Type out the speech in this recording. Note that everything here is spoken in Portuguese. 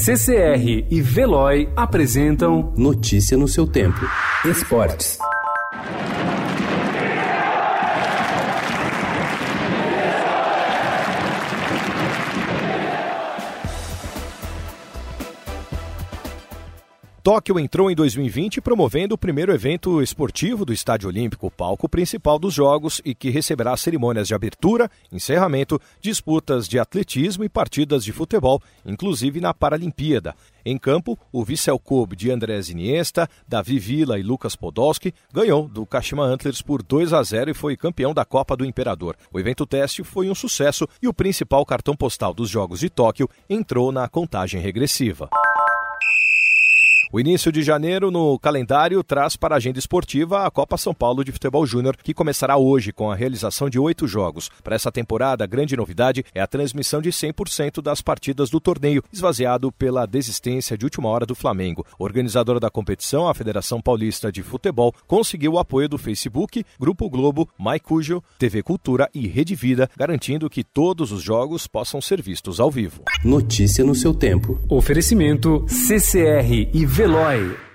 CCR e Veloy apresentam Notícia no seu tempo. Esportes. Tóquio entrou em 2020 promovendo o primeiro evento esportivo do Estádio Olímpico, palco principal dos Jogos e que receberá cerimônias de abertura, encerramento, disputas de atletismo e partidas de futebol, inclusive na Paralimpíada. Em campo, o Vissel Kobe de Andrés Iniesta, Davi Villa e Lucas Podolski ganhou do Kashima Antlers por 2 a 0 e foi campeão da Copa do Imperador. O evento teste foi um sucesso e o principal cartão postal dos Jogos de Tóquio entrou na contagem regressiva. O início de janeiro no calendário traz para a agenda esportiva a Copa São Paulo de Futebol Júnior, que começará hoje com a realização de oito jogos. Para essa temporada, a grande novidade é a transmissão de 100% das partidas do torneio, esvaziado pela desistência de última hora do Flamengo. Organizadora da competição, a Federação Paulista de Futebol, conseguiu o apoio do Facebook, Grupo Globo, MyCujo, TV Cultura e Rede Vida, garantindo que todos os jogos possam ser vistos ao vivo. Notícia no seu tempo. Oferecimento CCR e Veloy.